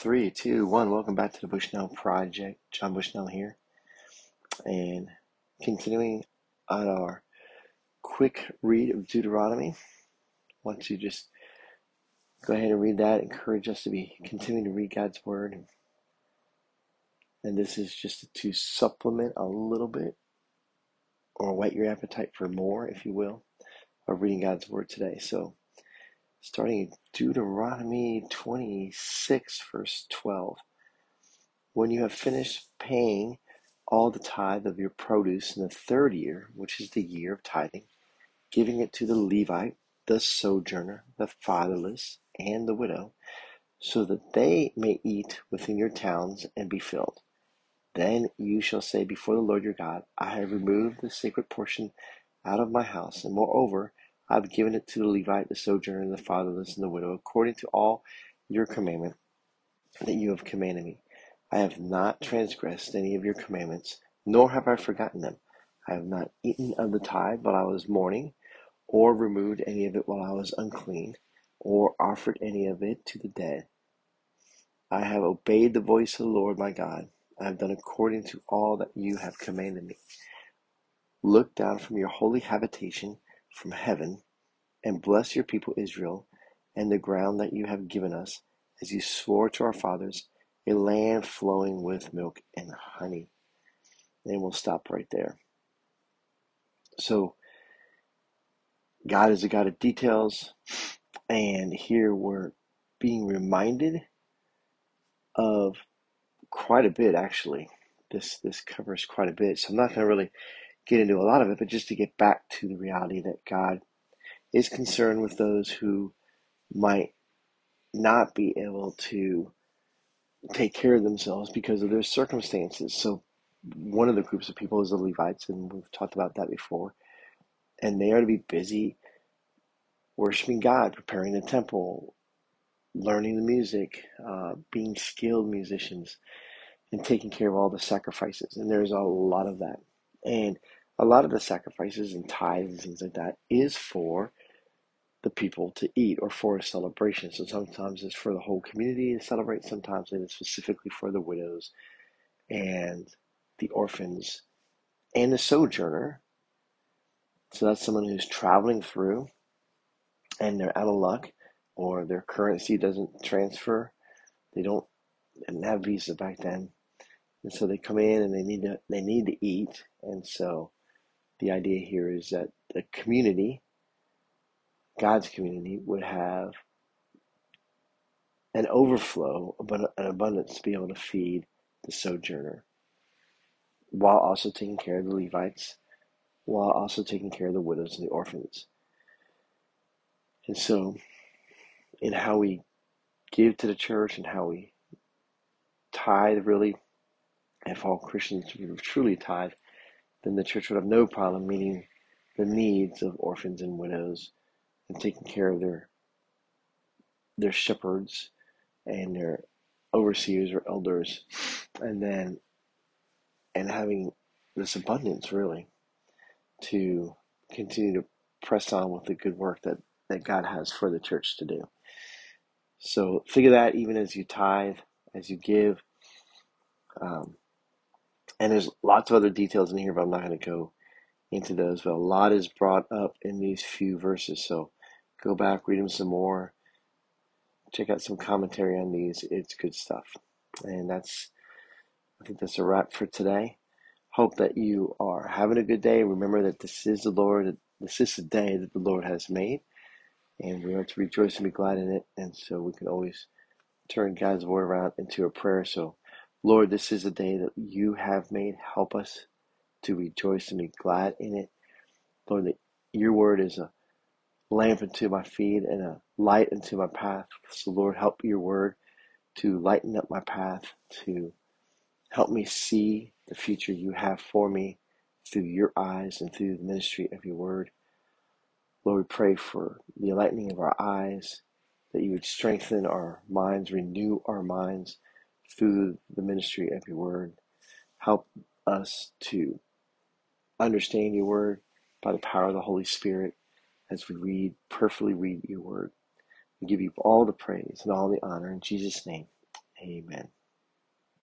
Three, two, one. Welcome back to the Bushnell Project. John Bushnell here. And continuing on our quick read of Deuteronomy. Want to just go ahead and read that. Encourage us to be continuing to read God's Word. And this is just to supplement a little bit or whet your appetite for more, if you will, of reading God's Word today. So starting in Deuteronomy 26, verse 12. When you have finished paying all the tithe of your produce in the third year, which is the year of tithing, giving it to the Levite, the sojourner, the fatherless, and the widow, so that they may eat within your towns and be filled. Then you shall say before the Lord your God, I have removed the sacred portion out of my house, and moreover, I have given it to the Levite, the sojourner, the fatherless, and the widow, according to all your commandment that you have commanded me. I have not transgressed any of your commandments, nor have I forgotten them. I have not eaten of the tithe while I was mourning, or removed any of it while I was unclean, or offered any of it to the dead. I have obeyed the voice of the Lord my God. I have done according to all that you have commanded me. Look down from your holy habitation from heaven, and bless your people Israel and the ground that you have given us, as you swore to our fathers, a land flowing with milk and honey. And we'll stop right there. So, God is a God of details, and here we're being reminded of quite a bit, actually. This this covers quite a bit, so I'm not going to really get into a lot of it, but just to get back to the reality that God is concerned with those who might not be able to take care of themselves because of their circumstances. So, one of the groups of people is the Levites, and we've talked about that before. And they are to be busy worshiping God, preparing the temple, learning the music, uh, being skilled musicians, and taking care of all the sacrifices. And there's a lot of that. And a lot of the sacrifices and tithes and things like that is for the people to eat or for a celebration. So sometimes it's for the whole community to celebrate, sometimes it is specifically for the widows and the orphans and the sojourner. So that's someone who's traveling through and they're out of luck or their currency doesn't transfer. They don't didn't have visa back then. And so they come in and they need to they need to eat. And so the idea here is that the community, God's community, would have an overflow, an abundance to be able to feed the sojourner while also taking care of the Levites, while also taking care of the widows and the orphans. And so, in how we give to the church and how we tithe, really, if all Christians truly tithe, then the church would have no problem meeting the needs of orphans and widows and taking care of their their shepherds and their overseers or elders and then and having this abundance really to continue to press on with the good work that that God has for the church to do. So figure that even as you tithe, as you give, um, and there's lots of other details in here, but I'm not going to go into those. But a lot is brought up in these few verses. So go back, read them some more, check out some commentary on these. It's good stuff. And that's, I think that's a wrap for today. Hope that you are having a good day. Remember that this is the Lord, this is the day that the Lord has made. And we are to rejoice and be glad in it. And so we can always turn God's word around into a prayer. So Lord, this is a day that you have made. Help us to rejoice and be glad in it. Lord, that your word is a lamp unto my feet and a light unto my path. So, Lord, help your word to lighten up my path, to help me see the future you have for me through your eyes and through the ministry of your word. Lord, we pray for the enlightening of our eyes, that you would strengthen our minds, renew our minds through the ministry of your word. Help us to understand your word by the power of the Holy Spirit as we read, perfectly read your word. We give you all the praise and all the honor in Jesus' name. Amen.